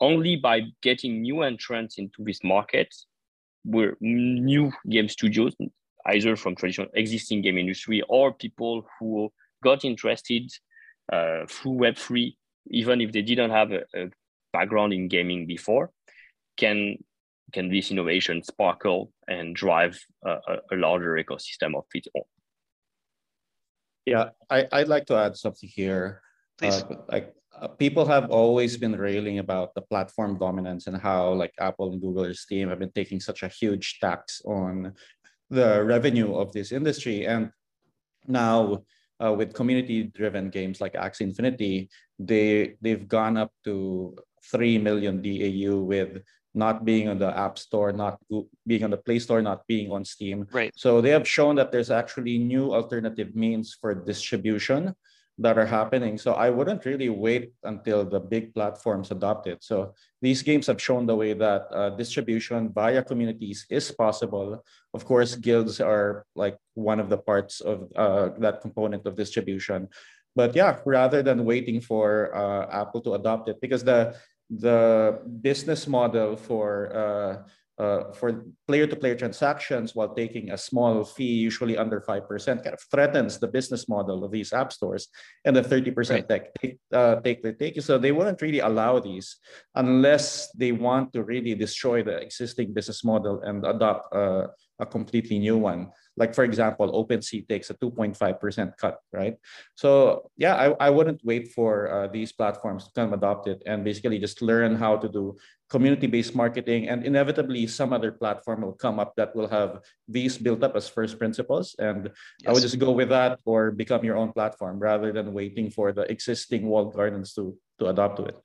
only by getting new entrants into this market, where new game studios, either from traditional existing game industry or people who got interested uh, through Web3, even if they didn't have a, a background in gaming before, can can this innovation sparkle and drive a, a larger ecosystem of its own. Yeah, I, I'd like to add something here. Please. Uh, like uh, people have always been railing about the platform dominance and how like Apple and Google or Steam have been taking such a huge tax on the revenue of this industry. And now uh, with community-driven games like Axie Infinity, they they've gone up to three million DAU with not being on the App Store, not being on the Play Store, not being on Steam. Right. So they have shown that there's actually new alternative means for distribution that are happening. So I wouldn't really wait until the big platforms adopt it. So these games have shown the way that uh, distribution via communities is possible. Of course, guilds are like one of the parts of uh, that component of distribution. But yeah, rather than waiting for uh, Apple to adopt it, because the the business model for uh, uh, for player-to-player transactions while taking a small fee, usually under 5%, kind of threatens the business model of these app stores and the 30% right. tech take, uh, take they take. So they wouldn't really allow these unless they want to really destroy the existing business model and adopt uh, a completely new one. Like for example, OpenSea takes a 2.5% cut, right? So yeah, I, I wouldn't wait for uh, these platforms to come adopt it and basically just learn how to do community-based marketing and inevitably some other platform will come up that will have these built up as first principles. And yes. I would just go with that or become your own platform rather than waiting for the existing walled gardens to, to adopt to it.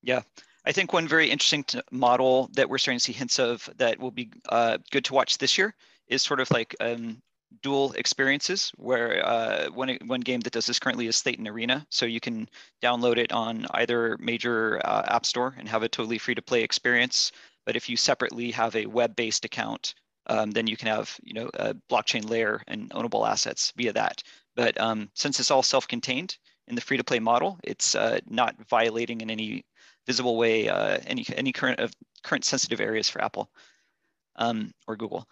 Yeah. I think one very interesting model that we're starting to see hints of that will be uh, good to watch this year is sort of like um, dual experiences where uh, one, one game that does this currently is Slayton Arena. So you can download it on either major uh, app store and have a totally free to play experience. But if you separately have a web-based account, um, then you can have you know a blockchain layer and ownable assets via that. But um, since it's all self-contained in the free to play model, it's uh, not violating in any visible way uh, any any current current sensitive areas for Apple um, or Google.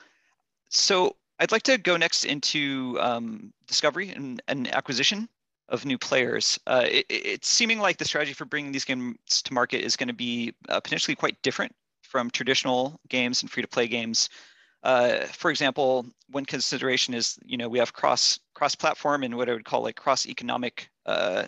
So I'd like to go next into um, discovery and, and, acquisition of new players. Uh, it, it's seeming like the strategy for bringing these games to market is going to be uh, potentially quite different from traditional games and free-to-play games. uh, for example, one consideration is, you know, we have cross cross platform and what I would call like cross economic uh,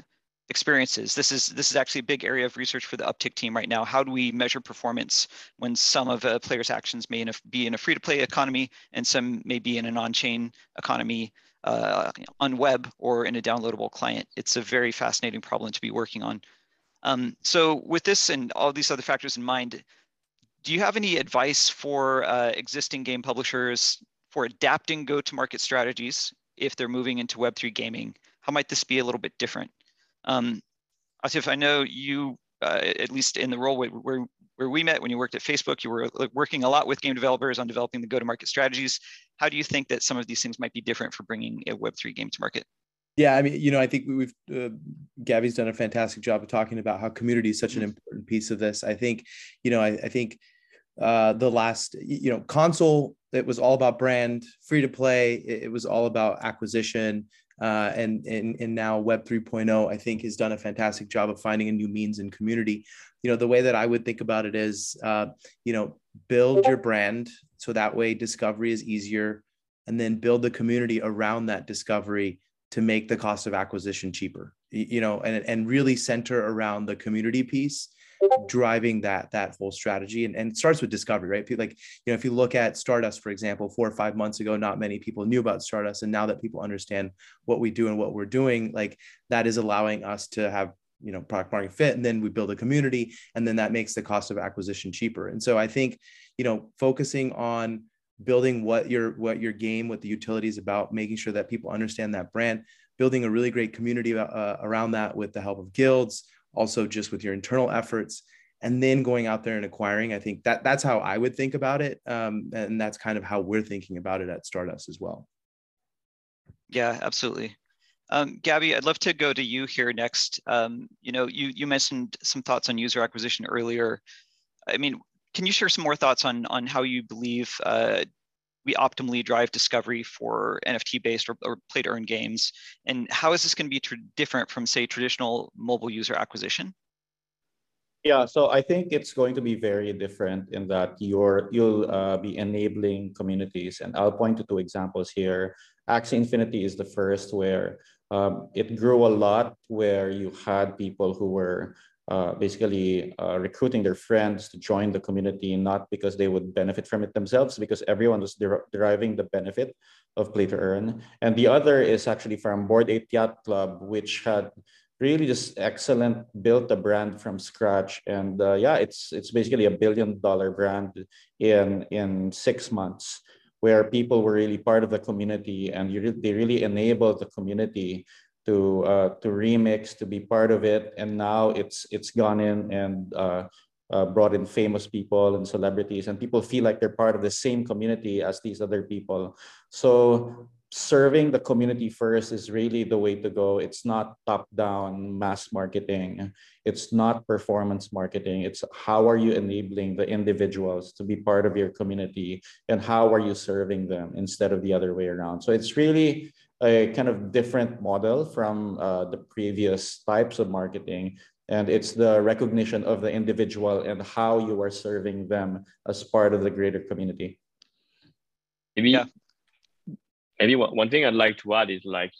experiences. This is this is actually a big area of research for the Upptic team right now. How do we measure performance when some of a player's actions may in a, be in a free-to-play economy and some may be in an on-chain economy uh, on web or in a downloadable client? It's a very fascinating problem to be working on. Um, so with this and all these other factors in mind, do you have any advice for uh, existing game publishers for adapting go-to-market strategies if they're moving into Web3 gaming? How might this be a little bit different? Um, Atif, I know you, uh, at least in the role where, where, where we met when you worked at Facebook, you were working a lot with game developers on developing the go-to-market strategies. How do you think that some of these things might be different for bringing a Web3 game to market? Yeah, I mean, you know, I think we've uh, Gabby's done a fantastic job of talking about how community is such an mm-hmm. important piece of this. I think, you know, I, I think uh, the last, you know, console it was all about brand, free to play. It, it was all about acquisition, uh, and, and and now Web 3.0, I think, has done a fantastic job of finding a new means and community. You know, the way that I would think about it is, uh, you know, build your brand so that way discovery is easier, and then build the community around that discovery to make the cost of acquisition cheaper. You know, and and really center around the community piece driving that that whole strategy and, and starts with discovery right? Like you know if you look at stardust for example four or five months ago not many people knew about stardust and now that people understand what we do and what we're doing like that is allowing us to have you know product market fit and then we build a community and then that makes the cost of acquisition cheaper. And so i think you know focusing on building what your what your game what the utility is about making sure that people understand that brand building a really great community uh, around that with the help of guilds also just with your internal efforts and then going out there and acquiring. I think that that's how i would think about it um, and that's kind of how we're thinking about it at stardust as well. Yeah absolutely. Um, gabby i'd love to go to you here next. Um, you know you you mentioned some thoughts on user acquisition earlier. I mean can you share some more thoughts on on how you believe uh, we optimally drive discovery for NFT based or, or play to earn games? And how is this going to be tr- different from, say, traditional mobile user acquisition? Yeah, so I think it's going to be very different in that you're you'll uh, be enabling communities, and I'll point to two examples here. Axie Infinity is the first where um, it grew a lot, where you had people who were uh, basically uh, recruiting their friends to join the community, not because they would benefit from it themselves, because everyone was der- deriving the benefit of play to earn. And the other is actually from Bored Ape Yacht Club, which had really just excellent, built a brand from scratch. And uh, yeah, it's it's basically a billion dollar brand in in six months where people were really part of the community and you, they really enabled the community to uh, to remix to be part of it. And now it's it's gone in and uh, uh, brought in famous people and celebrities. And people feel like they're part of the same community as these other people. So serving the community first is really the way to go. It's not top down mass marketing. It's not performance marketing. It's how are you enabling the individuals to be part of your community? And how are you serving them instead of the other way around? So it's really a kind of different model from uh, the previous types of marketing. And it's the recognition of the individual and how you are serving them as part of the greater community. Maybe, yeah. maybe one thing I'd like to add is like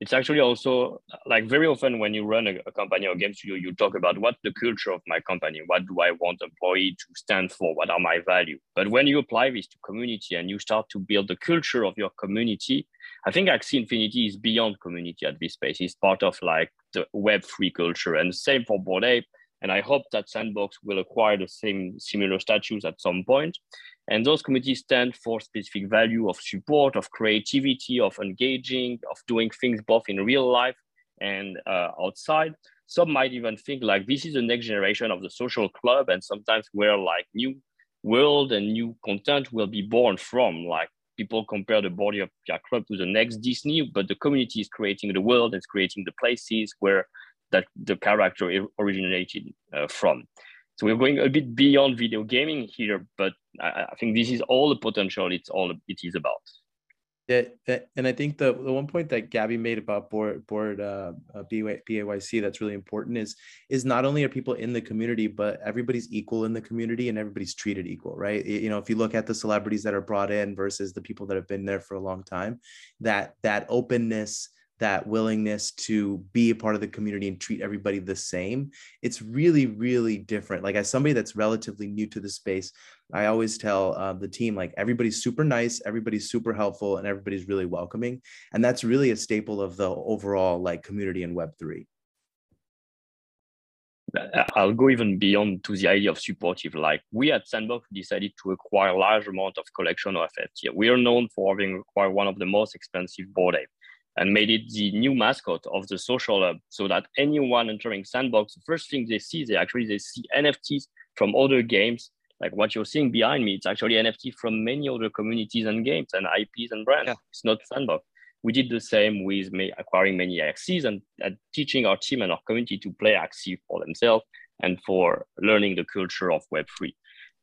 it's actually also like very often when you run a, a, company or game studio, you talk about what's the culture of my company, what do I want employee to stand for, what are my value. But when you apply this to community and you start to build the culture of your community, I think Axie Infinity is beyond community at this space. It's part of like the Web three culture, and same for Bored Ape. And I hope that Sandbox will acquire the same similar statues at some point. And those committees stand for specific value of support, of creativity, of engaging, of doing things both in real life and uh, outside. Some might even think like this is the next generation of the social club, and sometimes where like new world and new content will be born from. Like people compare the body of Yacht Club to the next Disney, but the community is creating the world, it's creating the places where that the character originated uh, from. So we're going a bit beyond video gaming here, but I, I think this is all the potential it's all it is about. Yeah, and I think the, the one point that Gabby made about Bored Bored uh, uh, BAYC that's really important is is not only are people in the community, but everybody's equal in the community and everybody's treated equal, right? You know, if you look at the celebrities that are brought in versus the people that have been there for a long time, that that openness that willingness to be a part of the community and treat everybody the same. It's really really different. Like as somebody that's relatively new to the space i always tell uh, the team like everybody's super nice everybody's super helpful and everybody's really welcoming. And that's really a staple of the overall like community in web3 I'll go even beyond to the idea of supportive. Like we at Sandbox decided to acquire a large amount of collection of NFT. We are known for having acquired one of the most expensive Bored Ape and made it the new mascot of the social hub so that anyone entering sandbox the first thing they see they actually they see nfts from other games. Like what you're seeing behind me it's actually nft from many other communities and games and ips and brands. Yeah. it's not sandbox. We did the same with acquiring many Axies and, and teaching our team and our community to play Axies for themselves and for learning the culture of web3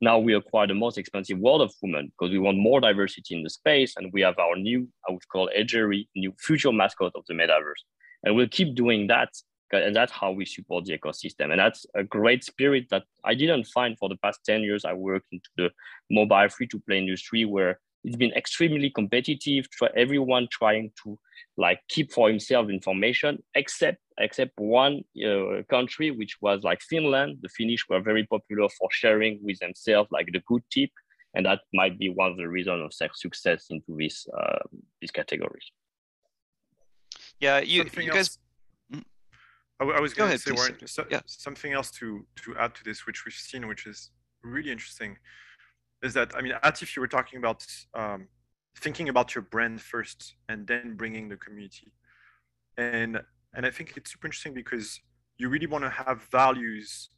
now we acquire the most expensive World of Women because we want more diversity in the space, and we have our new, I would call Edgery, new future mascot of the metaverse. And we'll keep doing that, and that's how we support the ecosystem. And that's a great spirit that I didn't find for the past 10 years. I worked into the mobile free-to-play industry where it's been extremely competitive, for everyone trying to like keep for himself information, except except one uh, country, which was like Finland. The Finnish were very popular for sharing with themselves like the good tip, and that might be one of the reasons of their success into this uh, this category. Yeah, you, you guys. Mm. I, was going to say, Warren, so, yeah. something else to to add to this, which we've seen, which is really interesting, is that I mean, Atif, you were talking about um, thinking about your brand first and then bringing the community. And and I think it's super interesting because you really want to have values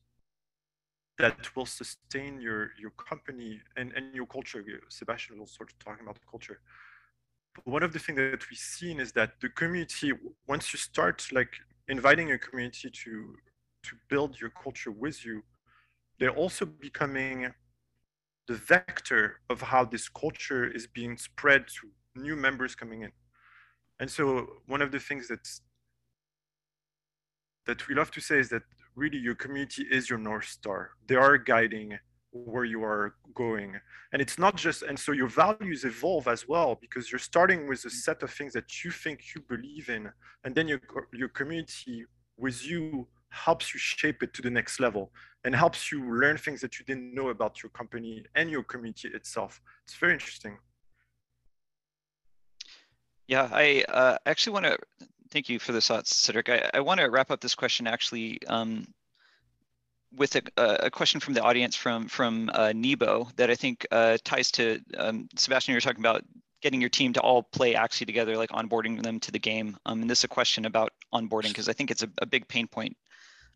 that will sustain your your company and, and your culture. Sebastian was sort of talking about the culture. But one of the things that we've seen is that the community, once you start like inviting your community to to build your culture with you, they're also becoming the vector of how this culture is being spread to new members coming in. And so one of the things that's that we love to say is that really your community is your north star. They are guiding where you are going. And it's not just and so your values evolve as well because you're starting with a set of things that you think you believe in and then your your community with you helps you shape it to the next level and helps you learn things that you didn't know about your company and your community itself. It's very interesting. Yeah, I uh, actually want to thank you for the thoughts, Cedric. I, I want to wrap up this question actually um, with a, a, question from the audience from from uh, Nebo that I think uh, ties to um, Sebastian. You're talking about getting your team to all play Axie together, like onboarding them to the game. Um, and this is a question about onboarding because I think it's a, a big pain point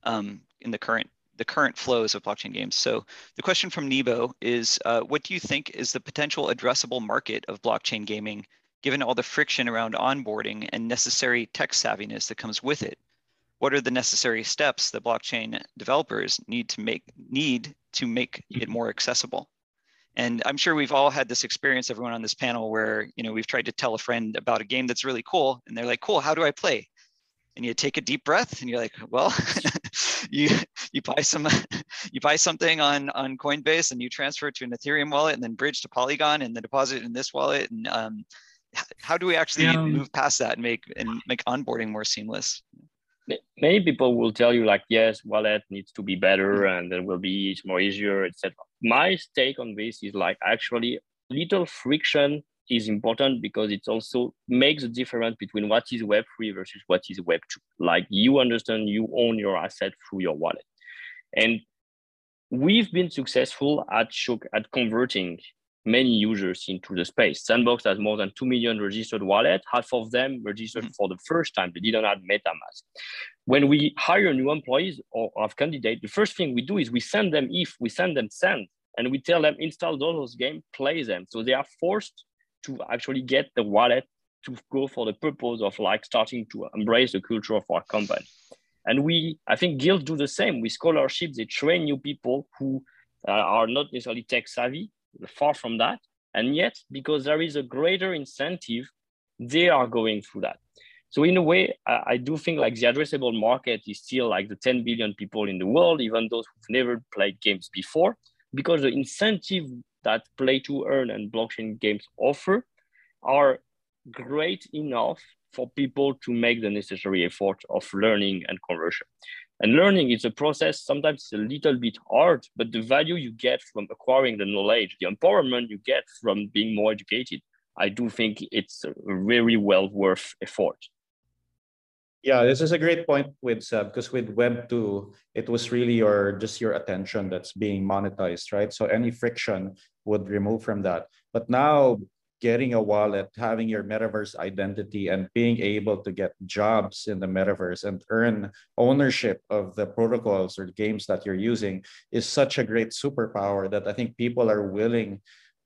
um, in the current the current flows of blockchain games. So the question from Nebo is, uh, what do you think is the potential addressable market of blockchain gaming, given all the friction around onboarding and necessary tech savviness that comes with it? What are the necessary steps that blockchain developers need to make need to make it more accessible? And I'm sure we've all had this experience, everyone on this panel, where you know we've tried to tell a friend about a game that's really cool, and they're like, "Cool, how do I play?" And you take a deep breath, and you're like, "Well, [LAUGHS] [LAUGHS] you [LAUGHS] you buy some [LAUGHS] you buy something on on Coinbase and you transfer it to an Ethereum wallet and then bridge to Polygon and then deposit in this wallet. And um, how do we actually yeah. move past that and make and make onboarding more seamless? Many people will tell you like, yes, wallet needs to be better mm-hmm. and it will be more easier, etc. My take on this is like actually little friction is important because it also makes a difference between what is Web3 versus what is Web2. Like you understand, you own your asset through your wallet. And we've been successful at, at converting many users into the space. Sandbox has more than 2 million registered wallets. Half of them registered mm-hmm. for the first time. They didn't have MetaMask. When we hire new employees or of candidates, the first thing we do is we send them if we send them send and we tell them install those games, play them. So they are forced to actually get the wallet to go for the purpose of like starting to embrace the culture of our company. And we, I think guilds do the same with scholarships. They train new people who uh, are not necessarily tech savvy, far from that. And yet, because there is a greater incentive they are going through that. So in a way, I, I, do think like the addressable market is still like the 10 billion people in the world, even those who've never played games before, because the incentive that play to earn and blockchain games offer are great enough for people to make the necessary effort of learning and conversion. And learning is a process, sometimes a little bit hard, but the value you get from acquiring the knowledge, the empowerment you get from being more educated, I do think it's very well worth effort. Yeah, this is a great point with Seb because with Web two, it was really your just your attention that's being monetized, right? So any friction would remove from that. But now getting a wallet, having your metaverse identity, and being able to get jobs in the metaverse and earn ownership of the protocols or games that you're using is such a great superpower that I think people are willing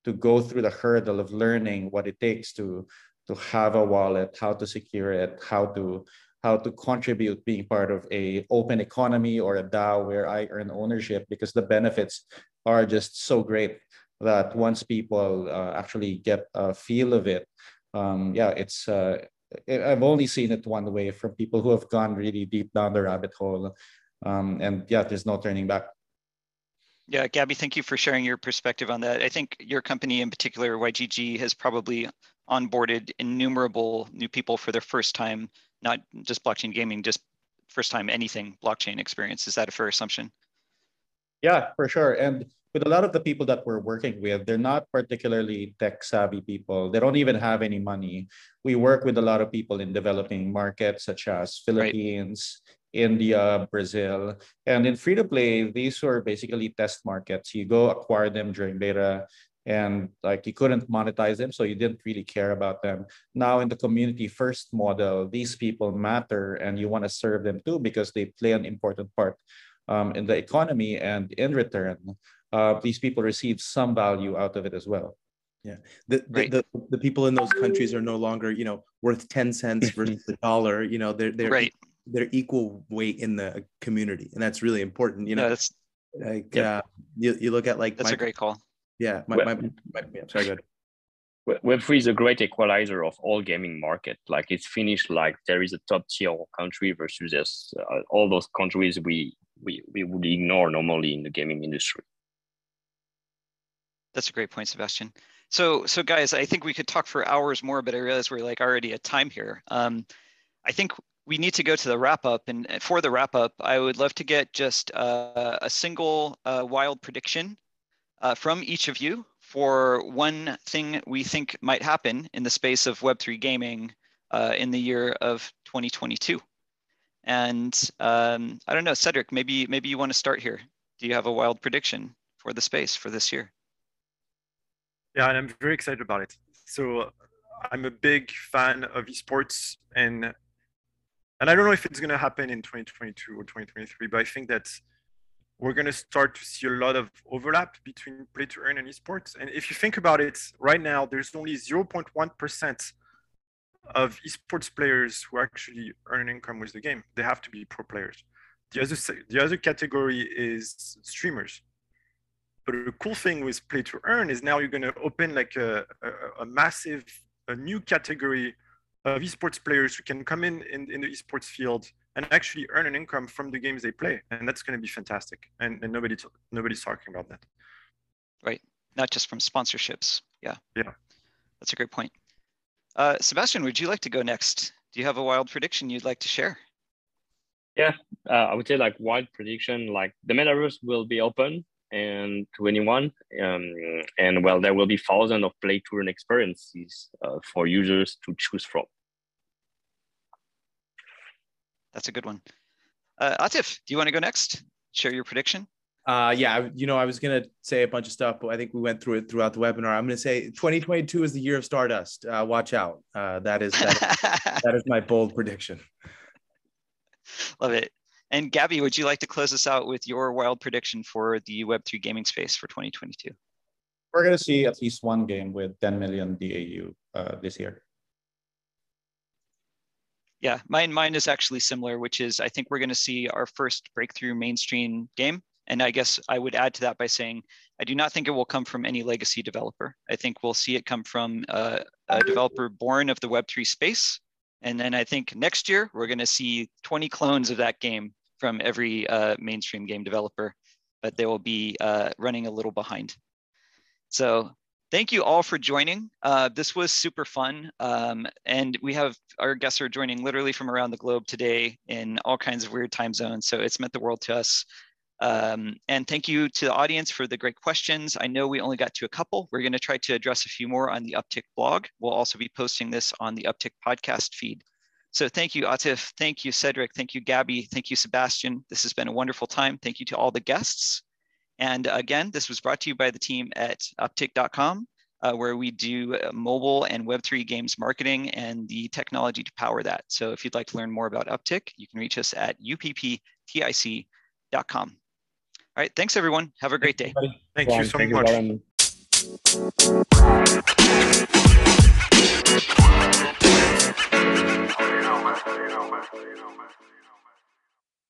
to go through the hurdle of learning what it takes to to have a wallet, how to secure it, how to how to contribute being part of a open economy or a DAO where I earn ownership because the benefits are just so great that once people uh, actually get a feel of it, um, yeah, it's uh, I've only seen it one way from people who have gone really deep down the rabbit hole, um, and yeah, there's no turning back. Yeah, Gabby, thank you for sharing your perspective on that. I think your company in particular, YGG, has probably onboarded innumerable new people for their first time, not just blockchain gaming, just first time anything blockchain experience. Is that a fair assumption? Yeah, for sure. And with a lot of the people that we're working with, they're not particularly tech savvy people. They don't even have any money. We work with a lot of people in developing markets such as Philippines, right. India, Brazil. And in free to play, these were basically test markets. You go acquire them during beta and like you couldn't monetize them so you didn't really care about them now in the community first model these people matter and you want to serve them too because they play an important part um, in the economy and in return uh, these people receive some value out of it as well. Yeah, the, right. the, the, the, people in those countries are no longer you know worth ten cents [LAUGHS] versus a dollar. You know they're they're right. they're equal weight in the community, and that's really important. You know, no, that's like yeah. uh, you, you look at like that's my, a great call. Yeah, my, my, my, my yeah, sorry, good. Web3 is a great equalizer of all gaming market. Like it's finished like there is a top tier country versus this, uh, all those countries we, we, we would ignore normally in the gaming industry. That's a great point, Sebastian. So, so guys, I think we could talk for hours more, but I realize we're like already at time here. Um, I think we need to go to the wrap up, and for the wrap up, I would love to get just uh, a single uh, wild prediction uh, from each of you for one thing we think might happen in the space of Web3 gaming uh, in the year of 2022. And um, I don't know, Cedric, maybe maybe you want to start here. Do you have a wild prediction for the space for this year? Yeah, and I'm very excited about it. So I'm a big fan of esports and and I don't know if it's going to happen in 2022 or 2023, but I think that we're going to start to see a lot of overlap between play to earn and esports. And if you think about it, right now there's only 0.1% of esports players who actually earn income with the game. They have to be pro players. The other the other category is streamers. But the cool thing with play to earn is now you're going to open like a, a, a, massive, a new category of esports players who can come in, in in the esports field and actually earn an income from the games they play, and that's going to be fantastic. And, and nobody nobody's talking about that. Right, not just from sponsorships. Yeah. Yeah. That's a great point. Uh, Sebastian, would you like to go next? Do you have a wild prediction you'd like to share? Yeah, uh, I would say like wild prediction, like the metaverse will be open and 21 um, and well there will be thousands of play to earn experiences uh, for users to choose from that's a good one uh, atif do you want to go next share your prediction uh, yeah, you know, I was gonna say a bunch of stuff, but I think we went through it throughout the webinar. I'm gonna say 2022 is the year of Stardust. Uh, watch out. Uh, that is that is, [LAUGHS] that is my bold prediction. Love it. And Gabby, would you like to close us out with your wild prediction for the Web3 gaming space for 2022? We're going to see at least one game with 10 million DAU uh, this year. Yeah, mine, mine is actually similar, which is I think we're going to see our first breakthrough mainstream game. And I guess I would add to that by saying I do not think it will come from any legacy developer. I think we'll see it come from uh, a developer born of the Web3 space. And then I think next year, we're going to see 20 clones of that game from every uh, mainstream game developer, but they will be uh, running a little behind. So thank you all for joining. Uh, this was super fun. Um, and we have our guests are joining literally from around the globe today in all kinds of weird time zones. So it's meant the world to us. Um, and thank you to the audience for the great questions. I know we only got to a couple. We're going to try to address a few more on the Upptic blog. We'll also be posting this on the Upptic podcast feed. So thank you, Atif. Thank you, Cedric. Thank you, Gabby. Thank you, Sebastian. This has been a wonderful time. Thank you to all the guests. And again, this was brought to you by the team at upptic.com, uh, where we do uh, mobile and Web3 games marketing and the technology to power that. So if you'd like to learn more about Upptic, you can reach us at upptic.com. All right, thanks everyone. Have a great day. Thank you so much.